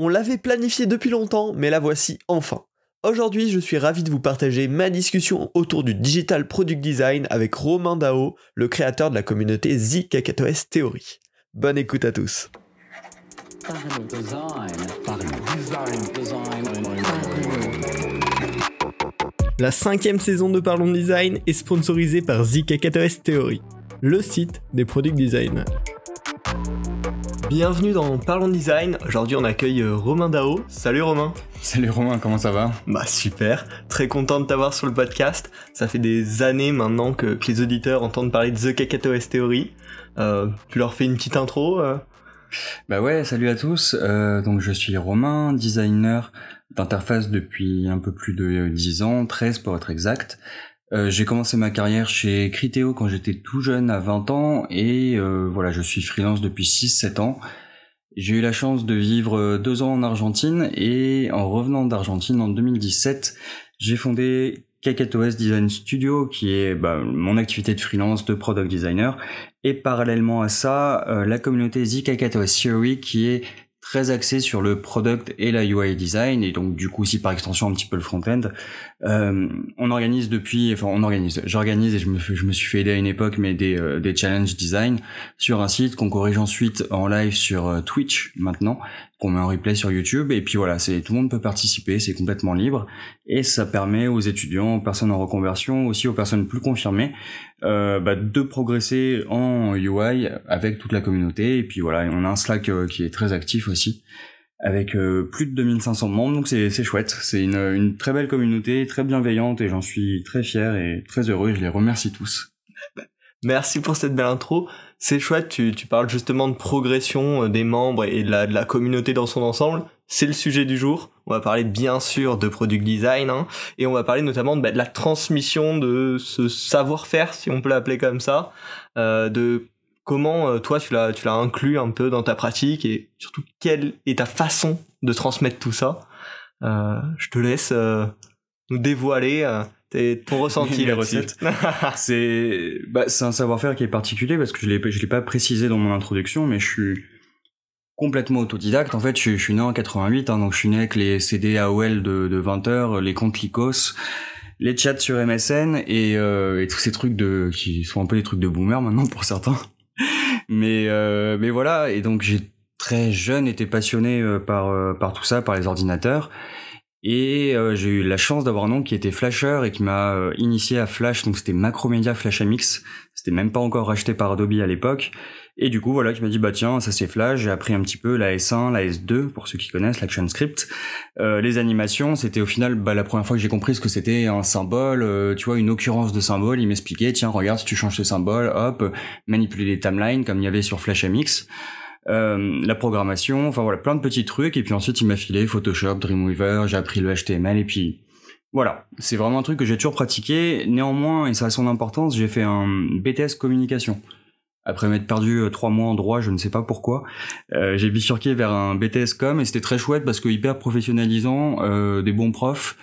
On l'avait planifié depuis longtemps, mais la voici enfin. Aujourd'hui, je suis ravi de vous partager ma discussion autour du Digital Product Design avec Romain Dao, le créateur de la communauté ZKKTOS Theory. Bonne écoute à tous. La cinquième saison de Parlons Design est sponsorisée par ZKKTOS Theory, le site des product designers. Bienvenue dans Parlons Design. Aujourd'hui, on accueille euh, Romain Dao. Salut Romain. Salut Romain, comment ça va? Bah super, très content de t'avoir sur le podcast. Ça fait des années maintenant que, les auditeurs entendent parler de The KKTOS Theory. Euh, tu leur fais une petite intro euh? Bah ouais, salut à tous. donc je suis Romain, designer d'interface depuis un peu plus de 10 ans, 13 pour être exact. Euh, j'ai commencé ma carrière chez Criteo quand j'étais tout jeune, à 20 ans, et euh, voilà, je suis freelance depuis 6-7 ans. J'ai eu la chance de vivre euh, deux ans en Argentine, et en revenant d'Argentine en 2017, j'ai fondé KKTOS Design Studio, qui est bah, mon activité de freelance de product designer, et parallèlement à ça, la communauté ZKKTOS Theory, qui est très axé sur le product et la UI design et donc du coup aussi par extension un petit peu le front-end. Euh, on organise depuis, enfin on organise, j'organise et je me, je me suis fait aider à une époque mais des, euh, des challenge design sur un site qu'on corrige ensuite en live sur euh, Twitch maintenant qu'on met en replay sur YouTube. Et puis voilà, c'est tout le monde peut participer, c'est complètement libre. Et ça permet aux étudiants, aux personnes en reconversion, aussi aux personnes plus confirmées, euh, bah, de progresser en UI avec toute la communauté. Et puis voilà, on a un Slack euh, qui est très actif aussi avec euh, plus de 2500 membres, donc c'est chouette, c'est une, une très belle communauté, très bienveillante et j'en suis très fier et très heureux, je les remercie tous. Merci pour cette belle intro. C'est chouette, tu, tu, parles justement de progression euh, des membres et de la, communauté dans son ensemble. C'est le sujet du jour. On va parler bien sûr de product design hein, et on va parler notamment de, bah, de la transmission de ce savoir-faire, si on peut l'appeler comme ça, euh, de comment euh, toi tu l'as inclus un peu dans ta pratique et surtout quelle est ta façon de transmettre tout ça. Je te laisse nous dévoiler T'es ton ressenti les recettes. c'est bah, c'est un savoir-faire qui est particulier parce que je l'ai je l'ai pas précisé dans mon introduction, mais je suis complètement autodidacte. En fait, je, suis né en 88, hein, donc je suis né avec les CD AOL de, de 20 heures, les comptes Lycos, les chats sur MSN et, euh, et tous ces trucs de qui sont un peu des trucs de boomer maintenant pour certains. mais euh, mais voilà, et donc j'ai très jeune été passionné euh, par euh, par tout ça, par les ordinateurs. Et euh, j'ai eu la chance d'avoir un oncle qui était flasher et qui m'a euh, initié à Flash, donc c'était Macromedia Flash MX. C'était même pas encore racheté par Adobe à l'époque. Et du coup, voilà, qui m'a dit, bah tiens, ça c'est Flash. J'ai appris un petit peu la S1, la S2, pour ceux qui connaissent, l'ActionScript. Euh, les animations, c'était au final bah, la première fois que j'ai compris ce que c'était un symbole, euh, tu vois, une occurrence de symbole. Il m'expliquait, tiens, regarde, si tu changes ce symbole, hop, manipuler les timelines comme il y avait sur Flash MX. Euh, la programmation, enfin voilà, plein de petits trucs. Et puis ensuite, il m'a filé Photoshop, Dreamweaver, j'ai appris le HTML et puis voilà, c'est vraiment un truc que j'ai toujours pratiqué. Néanmoins, et ça a son importance, j'ai fait un BTS communication. Après m'être perdu euh, trois mois en droit, je ne sais pas pourquoi, euh, j'ai bifurqué vers un BTS com et c'était très chouette parce que hyper professionnalisant, euh, des bons profs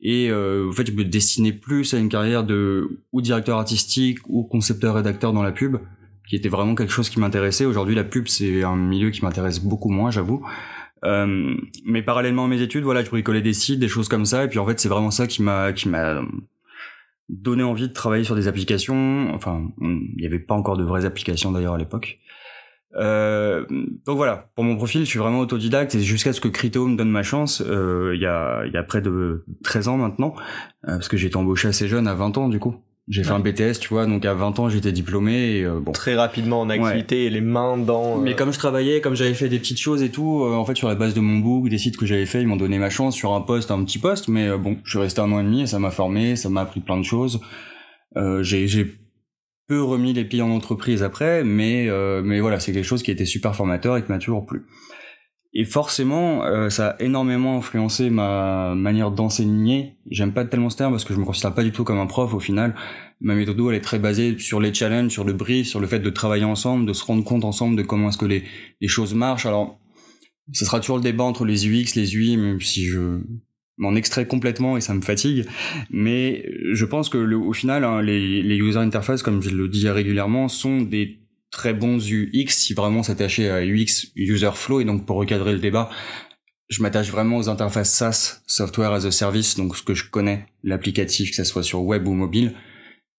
et euh, en fait je me destinais plus à une carrière de ou directeur artistique ou concepteur rédacteur dans la pub qui était vraiment quelque chose qui m'intéressait. Aujourd'hui, la pub, c'est un milieu qui m'intéresse beaucoup moins, j'avoue. Euh, mais parallèlement à mes études, voilà, je bricolais des sites, des choses comme ça, et puis en fait, c'est vraiment ça qui m'a qui m'a donné envie de travailler sur des applications. Enfin, il n'y avait pas encore de vraies applications d'ailleurs à l'époque. Euh, donc voilà, pour mon profil, je suis vraiment autodidacte et jusqu'à ce que Criteo me donne ma chance, euh, il y, a, y a près de 13 ans maintenant, euh, parce que j'ai été embauché assez jeune, à 20 ans du coup. J'ai fait un BTS, tu vois, donc à 20 ans j'étais diplômé et euh, bon. Très rapidement en activité et les mains dans. Euh, Mais comme je travaillais, comme j'avais fait des petites choses et tout, euh, en fait sur la base de mon book, des sites que j'avais fait, ils m'ont donné ma chance sur un poste, un petit poste. Mais bon, je suis resté un an et demi et ça m'a formé, ça m'a appris plein de choses. j'ai peu remis les pieds en entreprise après, mais mais voilà, c'est quelque chose qui était super formateur et qui m'a toujours plu. Et forcément, euh, ça a énormément influencé ma manière d'enseigner. J'aime pas tellement ce terme parce que je me considère pas du tout comme un prof au final. Ma méthode, elle est très basée sur les challenges, sur le brief, sur le fait de travailler ensemble, de se rendre compte ensemble de comment est-ce que les, les choses marchent. Alors, ce sera toujours le débat entre les UX, les UI, même si je m'en extrais complètement et ça me fatigue. Mais je pense que le, au final, hein, les, les user interface, comme je le dis régulièrement, sont des très bons UX si vraiment s'attacher à UX user flow et donc pour recadrer le débat je m'attache vraiment aux interfaces SaaS, Software as a Service, donc ce que je connais, l'applicatif, que ce soit sur web ou mobile.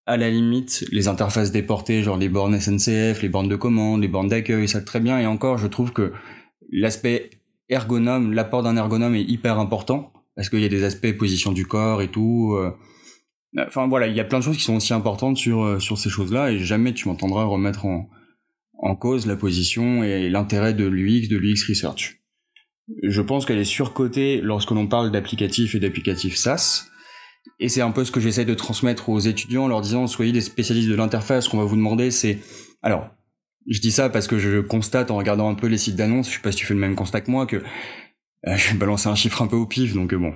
À la limite, les interfaces déportées, genre les bornes SNCF, les bornes de commande, les bornes d'accueil, ça très bien. Et encore, je trouve que l'aspect ergonome, l'apport d'un ergonome est hyper important parce qu'il y a des aspects position du corps et tout. Euh. Enfin voilà, il y a plein de choses qui sont aussi importantes sur euh, sur ces choses-là et jamais tu m'entendras remettre en en cause la position et l'intérêt de l'UX, de l'UX Research. Je pense qu'elle est surcotée lorsque l'on parle d'applicatifs et d'applicatifs SaaS. Et c'est un peu ce que j'essaie de transmettre aux étudiants en leur disant soyez des spécialistes de l'interface. Ce qu'on va vous demander, c'est alors je dis ça parce que je constate en regardant un peu les sites d'annonces, je sais pas si tu fais le même constat que moi, que euh, je vais balancer un chiffre un peu au pif, donc euh, bon,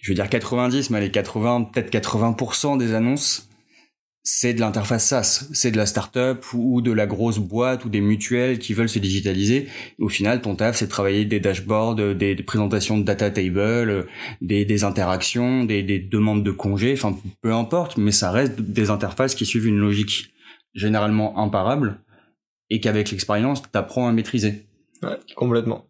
je veux dire 90, mais allez 80, peut-être 80% des annonces, c'est de l'interface SaaS, c'est de la startup ou de la grosse boîte ou des mutuelles qui veulent se digitaliser. au final, ton taf, c'est de travailler des dashboards, des, présentations de data table, des, des interactions, des, des demandes de congés, enfin peu importe, mais ça reste des interfaces qui suivent une logique généralement imparable et qu'avec l'expérience, t'apprends à maîtriser. Ouais, complètement.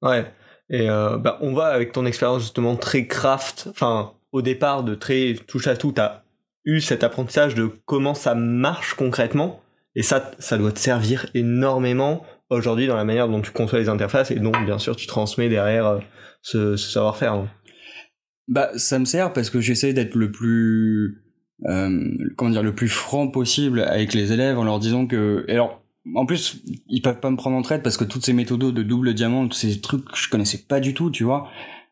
Ouais. Et euh, bah, on va avec ton expérience justement très craft, enfin au départ de très touche à tout, t'as eu cet apprentissage de comment ça marche concrètement, et ça, ça doit te servir énormément aujourd'hui dans la manière dont tu conçois les interfaces, et donc bien sûr tu transmets derrière euh, ce, savoir-faire. Hein. Bah ça me sert parce que j'essaie d'être le plus euh, comment dire le plus franc possible avec les élèves en leur disant que alors en plus ils peuvent pas me prendre en traite parce que toutes ces méthodes de double diamant tous ces trucs que je connaissais pas du tout tu vois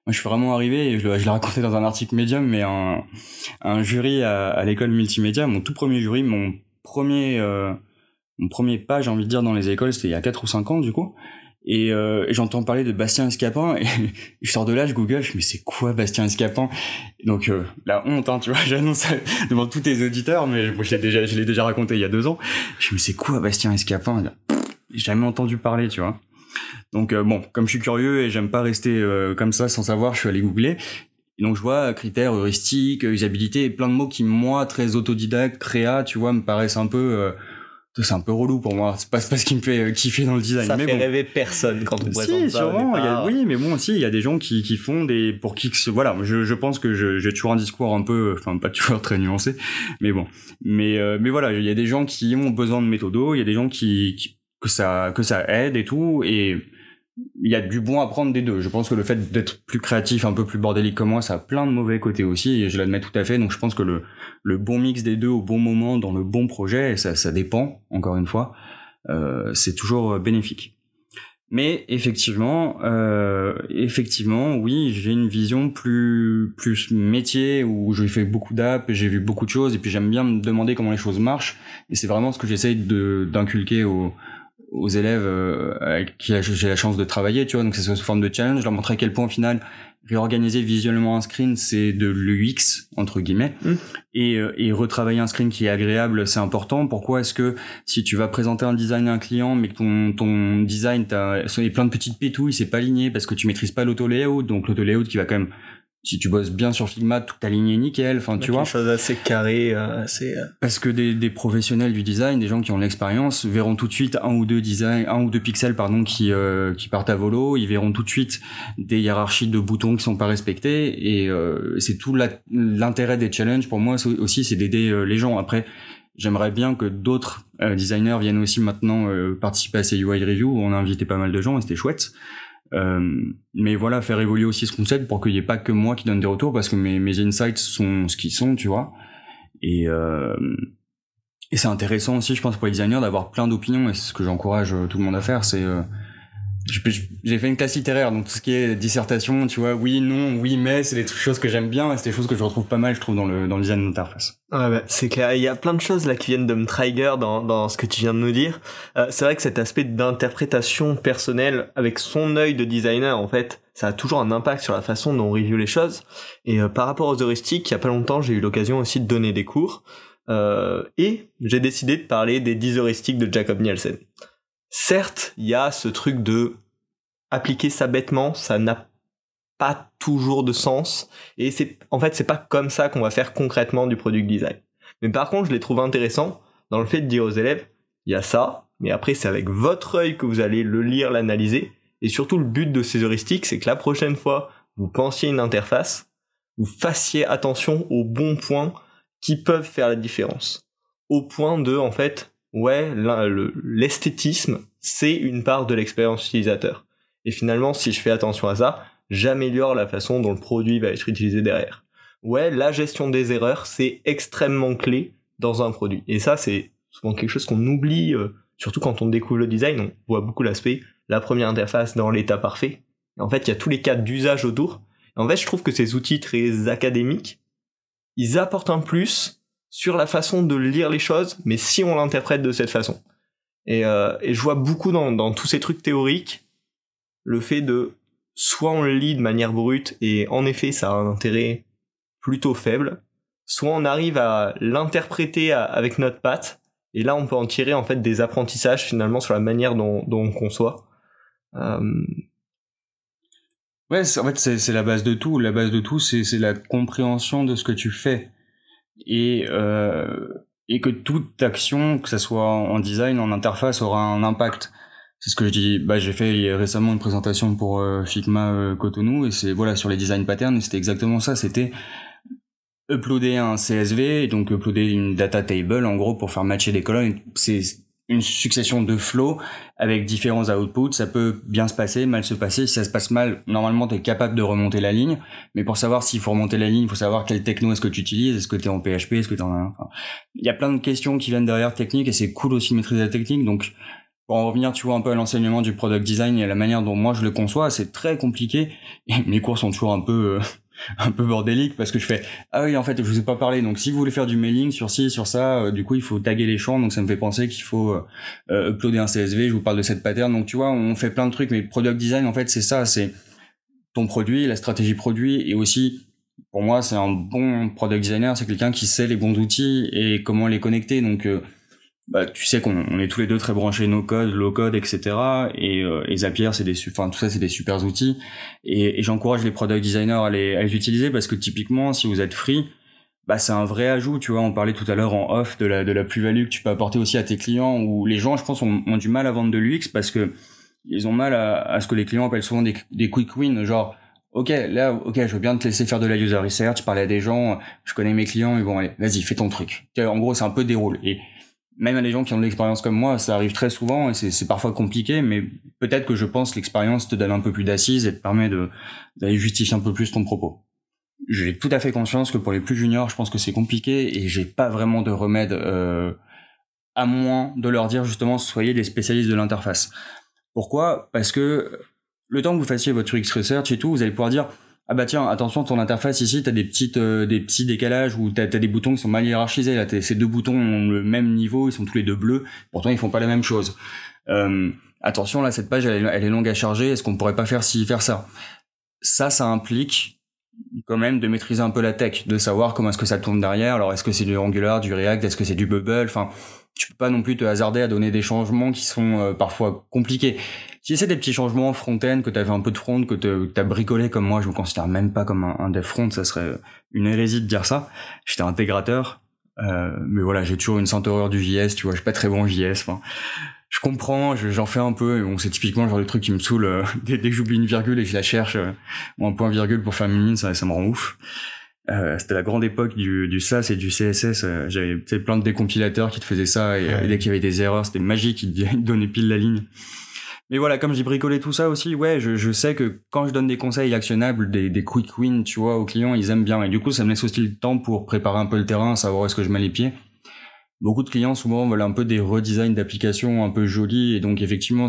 moi je suis vraiment arrivé et je, l'ai raconté dans un article médium mais un, un jury à, à l'école multimédia mon tout premier jury mon premier euh, mon premier pas j'ai envie de dire dans les écoles c'était il y a 4 ou 5 ans du coup. Et, euh, j'entends parler de Bastien Escapin et je sors de là je google je me mais c'est quoi Bastien Escapin? Donc euh, la honte hein, tu vois j'annonce devant tous tes auditeurs mais je l'ai déjà je déjà raconté il y a deux ans. Je me mais c'est quoi Bastien Escapin? J'ai jamais entendu parler tu vois donc euh, bon comme je suis curieux et j'aime pas rester euh, comme ça sans savoir je suis allé googler et donc je vois critères heuristiques usabilité plein de mots qui moi très autodidacte créa tu vois me paraissent un peu c'est un peu relou pour moi. C'est pas, pas ce qui me fait euh, kiffer dans le design. Ça mais fait rêver personne quand on présente si, sûrement. oui, mais bon, aussi, il y a des gens qui, qui font des, pour qui que voilà, je, je pense que j'ai toujours un discours un peu, enfin, pas toujours très nuancé, mais bon. Mais, euh, mais voilà, il y a des gens qui ont besoin de méthodos, il y a des gens qui, qui, que ça, que ça aide et tout, et, il y a du bon à prendre des deux. Je pense que le fait d'être plus créatif, un peu plus bordélique comme moi, ça a plein de mauvais côtés aussi, et je l'admets tout à fait. Donc je pense que le, le bon mix des deux au bon moment, dans le bon projet, ça, ça dépend, encore une fois, euh, c'est toujours euh, bénéfique. Mais effectivement, euh, effectivement, oui, j'ai une vision plus plus métier où j'ai fait beaucoup d'apps, j'ai vu beaucoup de choses, et puis j'aime bien me demander comment les choses marchent, et c'est vraiment ce que j'essaye de d'inculquer aux aux élèves euh, avec qui j'ai la chance de travailler, tu vois, donc c'est sous forme de challenge, je leur montrer à quel point au final réorganiser visuellement un screen c'est de l'UX entre guillemets mmh. et, euh, et retravailler un screen qui est agréable c'est important pourquoi est-ce que si tu vas présenter un design à un client mais que ton ton design t'as plein de petites pétouilles c'est pas aligné parce que tu maîtrises pas l'auto layout donc l'auto layout qui va quand même si tu bosses bien sur Figma, tout aligné nickel. Enfin, tu vois. Quelque chose assez carré, euh, assez. Euh. Parce que des, des, professionnels du design, des gens qui ont l'expérience, verront tout de suite un ou deux designs, un ou deux pixels, pardon, qui euh, qui partent à volo. Ils verront tout de suite des hiérarchies de boutons qui sont pas respectées. Et euh, c'est tout l'intérêt des challenges pour moi aussi, c'est d'aider les gens. Après, j'aimerais bien que d'autres designers viennent aussi maintenant participer à ces UI reviews. On a invité pas mal de gens et c'était chouette. Euh, mais voilà, faire évoluer aussi ce concept pour qu'il n'y ait pas que moi qui donne des retours, parce que mes, mes insights sont ce qu'ils sont, tu vois. Et, euh, et c'est intéressant aussi, je pense, pour les designers d'avoir plein d'opinions, et c'est ce que j'encourage tout le monde à faire, c'est... Euh, j'ai fait une classe littéraire, donc tout ce qui est dissertation, tu vois, oui, non, oui, mais, c'est des choses que j'aime bien, et c'est des choses que je retrouve pas mal, je trouve, dans le, dans le design d'interface. Ouais, bah, c'est clair. Il y a plein de choses là qui viennent de me trigger dans, dans ce que tu viens de nous dire. Euh, c'est vrai que cet aspect d'interprétation personnelle avec son œil de designer, en fait, ça a toujours un impact sur la façon dont on review les choses. Et euh, par rapport aux heuristiques, il y a pas longtemps, j'ai eu l'occasion aussi de donner des cours. Euh, et j'ai décidé de parler des 10 heuristiques de Jacob Nielsen certes, il y a ce truc de appliquer ça bêtement, ça n'a pas toujours de sens. Et c'est, en fait, c'est pas comme ça qu'on va faire concrètement du product design. Mais par contre, je les trouve intéressants dans le fait de dire aux élèves, il y a ça, mais après, c'est avec votre œil que vous allez le lire, l'analyser. Et surtout, le but de ces heuristiques, c'est que la prochaine fois, vous pensiez une interface, vous fassiez attention aux bons points qui peuvent faire la différence. Au point de, en fait, ouais, l'esthétisme, c'est une part de l'expérience utilisateur. Et finalement, si je fais attention à ça, j'améliore la façon dont le produit va être utilisé derrière. Ouais, la gestion des erreurs, c'est extrêmement clé dans un produit. Et ça, c'est souvent quelque chose qu'on oublie, euh, surtout quand on découvre le design, on voit beaucoup l'aspect, la première interface dans l'état parfait. en fait, il y a tous les cas d'usage autour. en fait, je trouve que ces outils très académiques, ils apportent un plus sur la façon de lire les choses, mais si on l'interprète de cette façon. Et, euh, et je vois beaucoup dans, dans tous ces trucs théoriques le fait de soit on le lit de manière brute et en effet ça a un intérêt plutôt faible, soit on arrive à l'interpréter avec notre patte et là on peut en tirer en fait des apprentissages finalement sur la manière dont, dont on conçoit. Euh... Ouais, en fait c'est la base de tout. La base de tout c'est la compréhension de ce que tu fais et euh, et que toute action, que ce soit en design, en interface, aura un impact c'est ce que je dis. Bah, j'ai fait récemment une présentation pour euh, Figma euh, Cotonou et c'est voilà sur les design patterns. C'était exactement ça. C'était uploader un CSV, donc uploader une data table en gros pour faire matcher des colonnes. C'est une succession de flows avec différents outputs. Ça peut bien se passer, mal se passer. Si ça se passe mal, normalement, tu es capable de remonter la ligne. Mais pour savoir s'il faut remonter la ligne, il faut savoir quelle techno est-ce que tu utilises. Est-ce que tu es en PHP Est-ce que tu en as... Enfin, il y a plein de questions qui viennent derrière technique et c'est cool aussi de maîtriser la technique. Donc, pour en revenir, tu vois, un peu à l'enseignement du product design et à la manière dont moi je le conçois, c'est très compliqué. Et mes cours sont toujours un peu, euh, un peu bordéliques parce que je fais, ah oui, en fait, je vous ai pas parlé. Donc, si vous voulez faire du mailing sur ci, sur ça, euh, du coup, il faut taguer les champs. Donc, ça me fait penser qu'il faut euh, uploader un CSV. Je vous parle de cette pattern. Donc, tu vois, on fait plein de trucs. Mais product design, en fait, c'est ça. C'est ton produit, la stratégie produit et aussi pour moi, c'est un bon product designer, c'est quelqu'un qui sait les bons outils et comment les connecter. Donc, bah, tu sais qu'on est tous les deux très branchés no code, low code, etc. Et, euh, et Zapier, c'est des, enfin tout ça, c'est des super outils. Et, et j'encourage les product designers à les, à les utiliser parce que typiquement, si vous êtes free, bah c'est un vrai ajout. Tu vois, on parlait tout à l'heure en off de la de la plus-value que tu peux apporter aussi à tes clients. Où les gens, je pense, ont, ont du mal à vendre de l'UX parce que ils ont mal à, à, ce que les clients appellent souvent des, des quick wins, genre Ok, là, ok, je veux bien te laisser faire de la user research, parler à des gens, je connais mes clients, ils vont aller, vas-y, fais ton truc. En gros, c'est un peu déroule. Et même à des gens qui ont de l'expérience comme moi, ça arrive très souvent et c'est parfois compliqué, mais peut-être que je pense l'expérience te donne un peu plus d'assises et te permet d'aller justifier un peu plus ton propos. J'ai tout à fait conscience que pour les plus juniors, je pense que c'est compliqué et j'ai pas vraiment de remède euh, à moins de leur dire justement soyez des spécialistes de l'interface. Pourquoi? Parce que le temps que vous fassiez votre UX research et tout, vous allez pouvoir dire ah bah tiens, attention, ton interface ici, t'as des petites, euh, des petits décalages ou t'as as des boutons qui sont mal hiérarchisés. Là, ces deux boutons ont le même niveau, ils sont tous les deux bleus. Pourtant, ils font pas la même chose. Euh, attention, là, cette page, elle, est longue à charger. Est-ce qu'on pourrait pas faire ci, faire ça? Ça, ça implique quand même de maîtriser un peu la tech, de savoir comment est-ce que ça tourne derrière. Alors, est-ce que c'est du Angular, du React, est-ce que c'est du Bubble? Enfin, tu peux pas non plus te hasarder à donner des changements qui sont euh, parfois compliqués. Si c'est des petits changements front-end, que tu avais un peu de front, que tu as bricolé comme moi, je me considère même pas comme un, dev front, ça serait une hérésie de dire ça. J'étais intégrateur, euh, mais voilà, j'ai toujours une sainte horreur du JS, tu vois, je suis pas très bon en JS. Enfin, je comprends, j'en fais un peu, bon, c'est typiquement le genre de truc qui me saoule euh, dès, que j'oublie une virgule et que je la cherche, euh, ou un point virgule pour faire une ligne, ça, ça me rend ouf. Euh, c'était la grande époque du, du SAS et du CSS. Euh, J'avais plein de décompilateurs qui te faisaient ça et dès qu'il y avait des erreurs, c'était magique, ils te donnaient pile la ligne. Mais voilà, comme j'ai bricolé tout ça aussi, ouais, je, je, sais que quand je donne des conseils actionnables, des, des quick wins, tu vois, aux clients, ils aiment bien. Et du coup, ça me laisse aussi le temps pour préparer un peu le terrain, savoir où est-ce que je mets les pieds. Beaucoup de clients, souvent, veulent un peu des redesigns d'applications un peu jolies. Et donc, effectivement,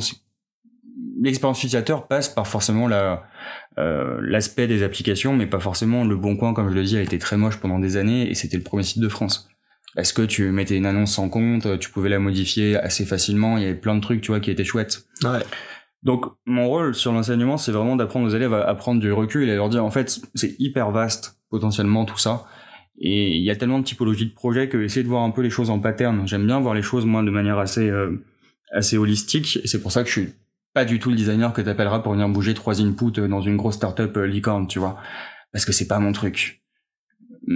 l'expérience utilisateur passe par forcément la euh, l'aspect des applications, mais pas forcément le bon coin, comme je le dis, a été très moche pendant des années et c'était le premier site de France. Est-ce que tu mettais une annonce sans compte, tu pouvais la modifier assez facilement, il y avait plein de trucs, tu vois, qui étaient chouettes. Ouais. Donc, mon rôle sur l'enseignement, c'est vraiment d'apprendre aux élèves à, prendre du recul et à leur dire, en fait, c'est hyper vaste, potentiellement, tout ça. Et il y a tellement de typologies de projets que essayer de voir un peu les choses en pattern. J'aime bien voir les choses, moi, de manière assez, euh, assez holistique. Et c'est pour ça que je suis pas du tout le designer que t'appelleras pour venir bouger trois inputs dans une grosse startup euh, licorne, tu vois. Parce que c'est pas mon truc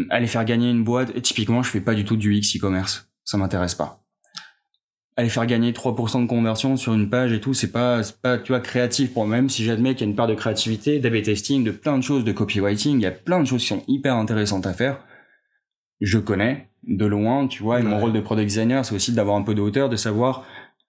aller faire gagner une boîte. Et typiquement, je fais pas du tout du X e-commerce. Ça m'intéresse pas. aller faire gagner 3% de conversion sur une page et tout, c'est pas, pas, tu vois, créatif pour même si j'admets qu'il y a une part de créativité, d'AB testing, de plein de choses, de copywriting, il y a plein de choses qui sont hyper intéressantes à faire. Je connais de loin, tu vois, et mon rôle de product designer, c'est aussi d'avoir un peu de hauteur, de savoir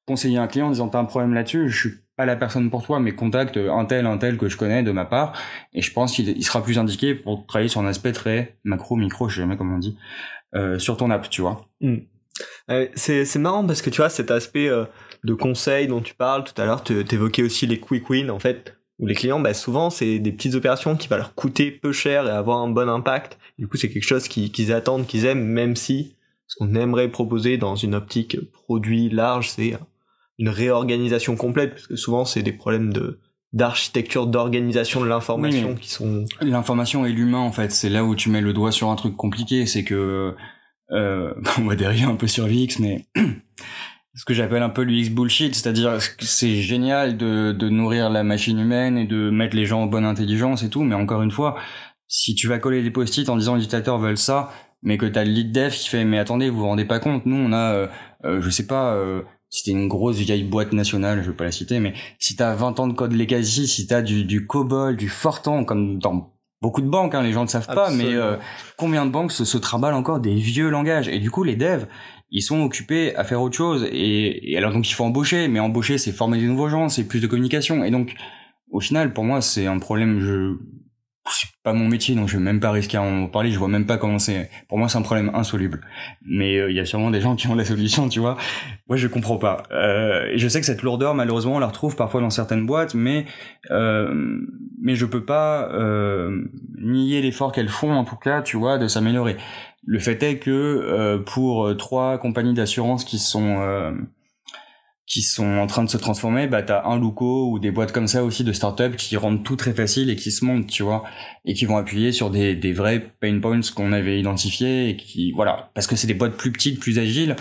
conseiller un client en disant t'as un problème là-dessus, je suis pas la personne pour toi, mais contacte un tel, un tel que je connais de ma part, et je pense qu'il sera plus indiqué pour travailler sur un aspect très macro, micro, je sais jamais comment on dit, euh, sur ton app, tu vois. Euh, c'est marrant parce que tu vois cet aspect euh, de conseil dont tu parles tout à l'heure, tu évoquais aussi les quick wins en fait, où les clients, bah, souvent c'est des petites opérations qui vont leur coûter peu cher et avoir un bon impact. Du coup c'est quelque chose qu'ils attendent, qu'ils aiment, même si ce qu'on aimerait proposer dans une optique produit large, c'est une réorganisation complète, parce que souvent c'est des problèmes de d'architecture d'organisation de l'information qui sont l'information et l'humain en fait c'est là où tu mets le doigt sur un truc compliqué c'est que euh, on va dériver un peu sur l'UX mais ce que j'appelle un peu l'UX bullshit c'est-à-dire c'est génial de, de nourrir la machine humaine et de mettre les gens en bonne intelligence et tout mais encore une fois si tu vas coller des post-it en disant les utilisateurs veulent ça mais que t'as le lead dev qui fait mais attendez vous vous rendez pas compte nous on a euh, euh je sais pas euh, c'était une grosse vieille boîte nationale, je vais pas la citer, mais si t'as 20 ans de code legacy, si t'as du, du COBOL, du Fortran, comme dans beaucoup de banques, hein, les gens ne savent pas, mais euh, combien de banques se, se trimballent encore des vieux langages? Et du coup, les devs, ils sont occupés à faire autre chose. Et, et alors donc il faut embaucher, mais embaucher, c'est former des nouveaux gens, c'est plus de communication. Et donc, au final, pour moi, c'est un problème. Je c'est pas mon métier, donc je vais même pas risquer à en parler. Je vois même pas comment c'est. Pour moi, c'est un problème insoluble. Mais euh, il y a sûrement des gens qui ont la solution, tu vois. Moi, je comprends pas. Euh, je sais que cette lourdeur, malheureusement, on la retrouve parfois dans certaines boîtes, mais euh, mais je peux pas euh, nier l'effort qu'elles font, en tout cas, tu vois, de s'améliorer. Le fait est que euh, pour trois compagnies d'assurance qui sont qui sont en train de se transformer, bah t'as un Luco ou des boîtes comme ça aussi de start-up qui rendent tout très facile et qui se montent, tu vois, et qui vont appuyer sur des, des vrais pain points qu'on avait identifiés et qui voilà, parce que c'est des boîtes plus petites, plus agiles,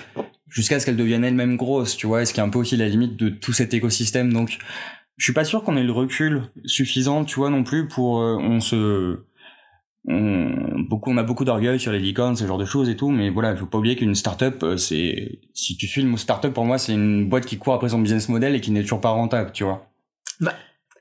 jusqu'à ce qu'elles deviennent elles-mêmes grosses, tu vois, et ce qui est un peu aussi la limite de tout cet écosystème. Donc, je suis pas sûr qu'on ait le recul suffisant, tu vois, non plus pour euh, on se on, beaucoup, on a beaucoup d'orgueil sur les licornes, ce genre de choses et tout, mais voilà, il faut pas oublier qu'une startup, euh, c'est, si tu suis le mot startup, pour moi, c'est une boîte qui court après son business model et qui n'est toujours pas rentable, tu vois. Bah,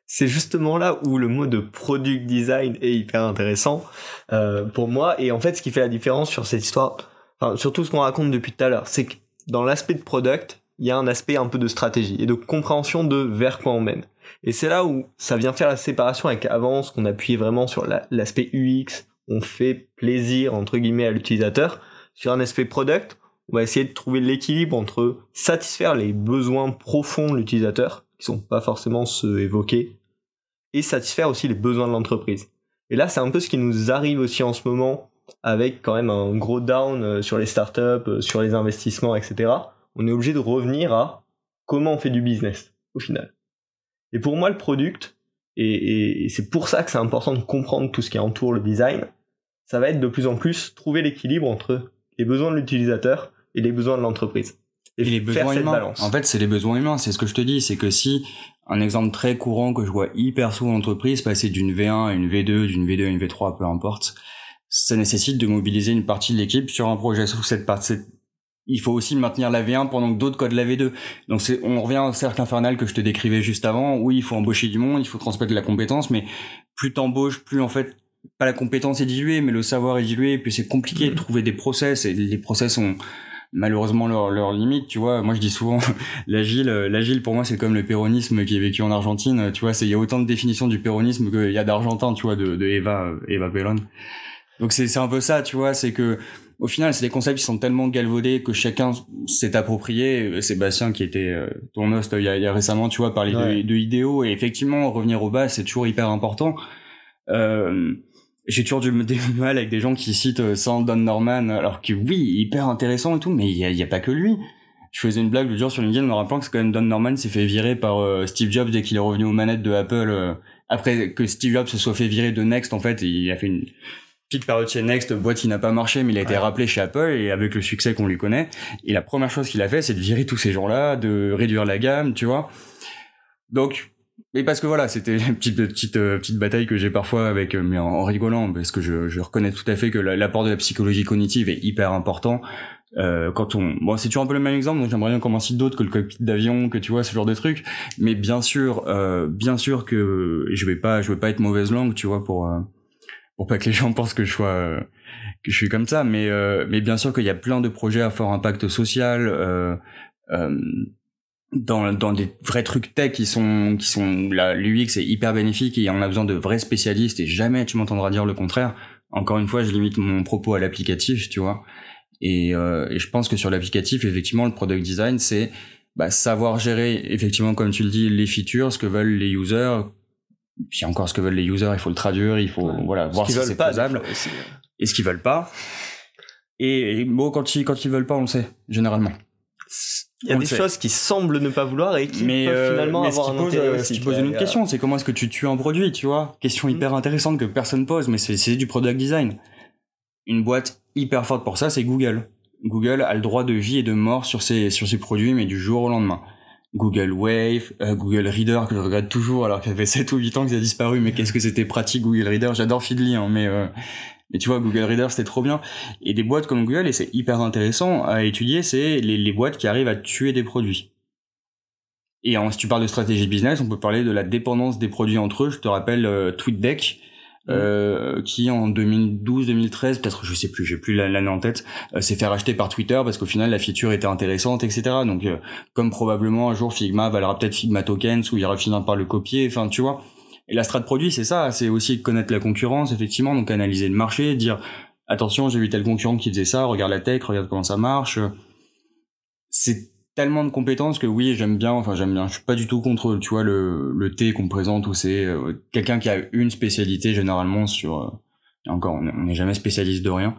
c'est justement là où le mot de product design est hyper intéressant euh, pour moi, et en fait, ce qui fait la différence sur cette histoire, enfin, surtout ce qu'on raconte depuis tout à l'heure, c'est que dans l'aspect de product, il y a un aspect un peu de stratégie et de compréhension de vers quoi on mène. Et c'est là où ça vient faire la séparation avec avant, ce qu'on appuyait vraiment sur l'aspect UX, on fait plaisir entre guillemets à l'utilisateur. Sur un aspect product, on va essayer de trouver l'équilibre entre satisfaire les besoins profonds de l'utilisateur, qui sont pas forcément ceux évoqués, et satisfaire aussi les besoins de l'entreprise. Et là, c'est un peu ce qui nous arrive aussi en ce moment, avec quand même un gros down euh, sur les startups, euh, sur les investissements, etc. On est obligé de revenir à comment on fait du business, au final. Et pour moi, le product, et, c'est pour ça que c'est important de comprendre tout ce qui entoure le design, ça va être de plus en plus trouver l'équilibre entre les besoins de l'utilisateur et les besoins de l'entreprise. Et, les besoins humains. En fait, c'est les besoins humains. C'est ce que je te dis. C'est que si un exemple très courant que je vois hyper souvent en entreprise, passer d'une V1 à une V2, d'une V2 à une V3, peu importe, ça nécessite de mobiliser une partie de l'équipe sur un projet. Sauf cette partie, il faut aussi maintenir la V1 pendant que d'autres codent la V2. Donc c'est, on revient au cercle infernal que je te décrivais juste avant. Oui, il faut embaucher du monde, il faut transmettre de la compétence, mais plus t'embauches, plus en fait, pas la compétence est diluée, mais le savoir est dilué, puis c'est compliqué de trouver des process, et les process ont malheureusement leurs leur limites, tu vois. Moi, je dis souvent, l'agile, l'agile pour moi, c'est comme le péronisme qui est vécu en Argentine, tu vois. Il y a autant de définitions du péronisme qu'il y a d'Argentin, tu vois, de, de Eva, Eva Pellon. Donc c'est, c'est un peu ça, tu vois, c'est que au final, c'est des concepts qui sont tellement galvaudés que chacun s'est approprié. Sébastien, qui était euh, ton host il y, a, récemment, tu vois, parlait de, idéaux. Et effectivement, revenir au bas, c'est toujours hyper important. Euh, j'ai toujours du, mal avec des gens qui citent euh, sans Don Norman, alors que oui, hyper intéressant et tout, mais il y a, pas que lui. Je faisais une blague le jour sur LinkedIn en me rappelant que c'est quand même Don Norman s'est fait virer par euh, Steve Jobs dès qu'il est revenu aux manettes de Apple. après que Steve Jobs se soit fait virer de Next, en fait, il a fait une petite période chez Next, boîte qui n'a pas marché, mais il a été rappelé chez Apple et avec le succès qu'on lui connaît. Et la première chose qu'il a fait, c'est de virer tous ces gens-là, de réduire la gamme, tu vois. Donc, mais parce que voilà, c'était une petite petite euh, petite bataille que j'ai parfois avec, euh, mais en, rigolant, parce que je, je reconnais tout à fait que l'apport de la psychologie cognitive est hyper important. Euh, quand on, bon, c'est toujours un peu le même exemple, donc j'aimerais bien qu'on m'en cite d'autres que le cockpit d'avion, que tu vois ce genre de trucs. Mais bien sûr, euh, bien sûr que je vais pas, je vais pas être mauvaise langue, tu vois, pour euh, pour pas que les gens pensent que je sois euh, que je suis comme ça. Mais euh, mais bien sûr qu'il y a plein de projets à fort impact social. Euh, dans, dans des vrais trucs tech qui sont qui sont la l'UX est hyper bénéfique et on a besoin de vrais spécialistes et jamais tu m'entendras dire le contraire. Encore une fois, je limite mon propos à l'applicatif, tu vois. Et, euh, et je pense que sur l'applicatif, effectivement, le product design, c'est bah, savoir gérer, effectivement, comme tu le dis, les features, ce que veulent les users. Puis encore, ce que veulent les users, il faut le traduire, il faut voilà voir si c'est faisable. Et ce qu'ils veulent pas. Et, bon, quand ils quand ils veulent pas, on le sait généralement. Il y a des choses qui semblent ne pas vouloir et qui mais peuvent euh, finalement avoir un intérêt euh, aussi. Tu poses une autre question, c'est comment est-ce que tu tues un produit, tu vois? Question mm. hyper intéressante que personne pose, mais c'est du product design. Une boîte hyper forte pour ça, c'est Google. Google a le droit de vie et de mort sur ses sur ses produits, mais du jour au lendemain. Google Wave, euh, Google Reader que je regarde toujours alors qu'il y avait 7 ou 8 ans que ça a disparu, mais qu'est-ce que c'était pratique Google Reader, j'adore Feedly, hein, mais mais tu vois, Google Reader, c'était trop bien. Et des boîtes comme Google, et c'est hyper intéressant à étudier, c'est les, les, boîtes qui arrivent à tuer des produits. Et en, si tu parles de stratégie business, on peut parler de la dépendance des produits entre eux. Je te rappelle euh, TweetDeck. Euh, qui en 2012-2013, peut-être je sais plus, j'ai plus l'année en tête, euh, s'est fait racheter par Twitter parce qu'au final la feature était intéressante, etc. Donc euh, comme probablement un jour Figma valera peut-être Figma Tokens ou il ira finir par le copier. Enfin tu vois, et la strat produit, c'est ça, c'est aussi connaître la concurrence, effectivement, donc analyser le marché, dire attention, j'ai vu tel concurrent qui faisait ça, regarde la tech, regarde comment ça marche. C'est tellement de compétences que oui, j'aime bien, enfin j'aime bien, je suis pas du tout contre, tu vois, le, le T qu'on présente où c'est euh, quelqu'un qui a une spécialité généralement sur, euh, encore, on n'est jamais spécialiste de rien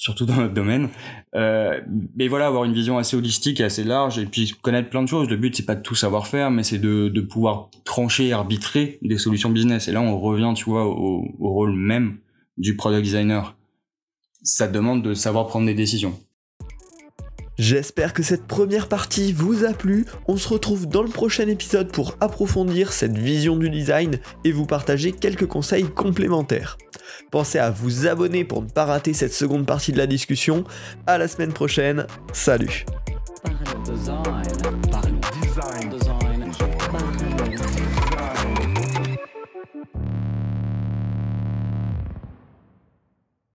surtout dans notre domaine. Euh, mais voilà, avoir une vision assez holistique et assez large, et puis connaître plein de choses. Le but, c'est pas de tout savoir faire, mais c'est de, de pouvoir trancher, arbitrer des solutions business. Et là, on revient, tu vois, au, au rôle même du product designer. Ça demande de savoir prendre des décisions. J'espère que cette première partie vous a plu. On se retrouve dans le prochain épisode pour approfondir cette vision du design et vous partager quelques conseils complémentaires. Pensez à vous abonner pour ne pas rater cette seconde partie de la discussion. À la semaine prochaine. Salut.